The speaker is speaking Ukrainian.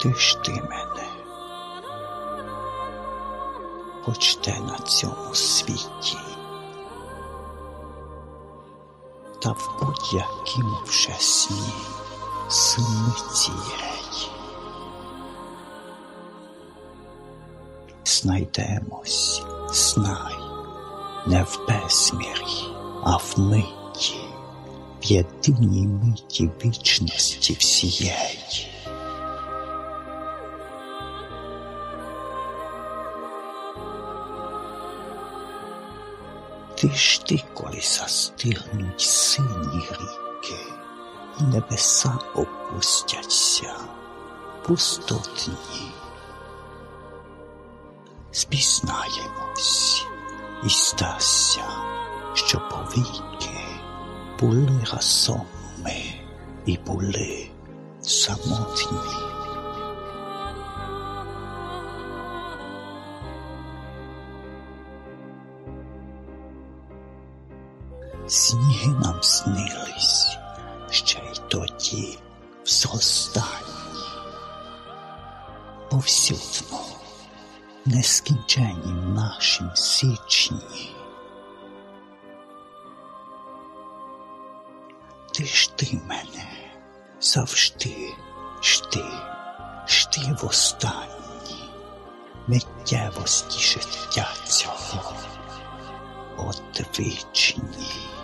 ти ж ти мене. Хоч те на цьому світі, та в будь-яким вже сні синиці єй. Знайдемось, знай, не в безмірі, а в миті, в єдиній миті вічності всієї. Ти ж ти, коли застигнуть сині ріки, і небеса опустяться пустотні. Спізнаємось і стася, що повіки були разом ми і були самотні. Сніги нам снились ще й тоді в зростанні, повсюдно нескінченні в нашім січні. Ти ж ти мене завжди жди, жди в останні миттєвості життя цього, от вічні.